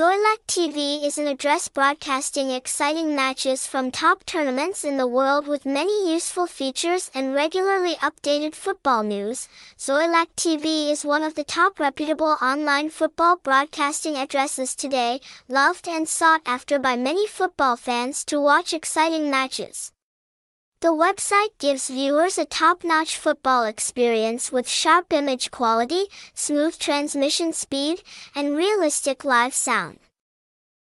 Xoilac TV is an address broadcasting exciting matches from top tournaments in the world with many useful features and regularly updated football news. Xoilac TV is one of the top reputable online football broadcasting addresses today, loved and sought after by many football fans to watch exciting matches. The website gives viewers a top-notch football experience with sharp image quality, smooth transmission speed, and realistic live sound.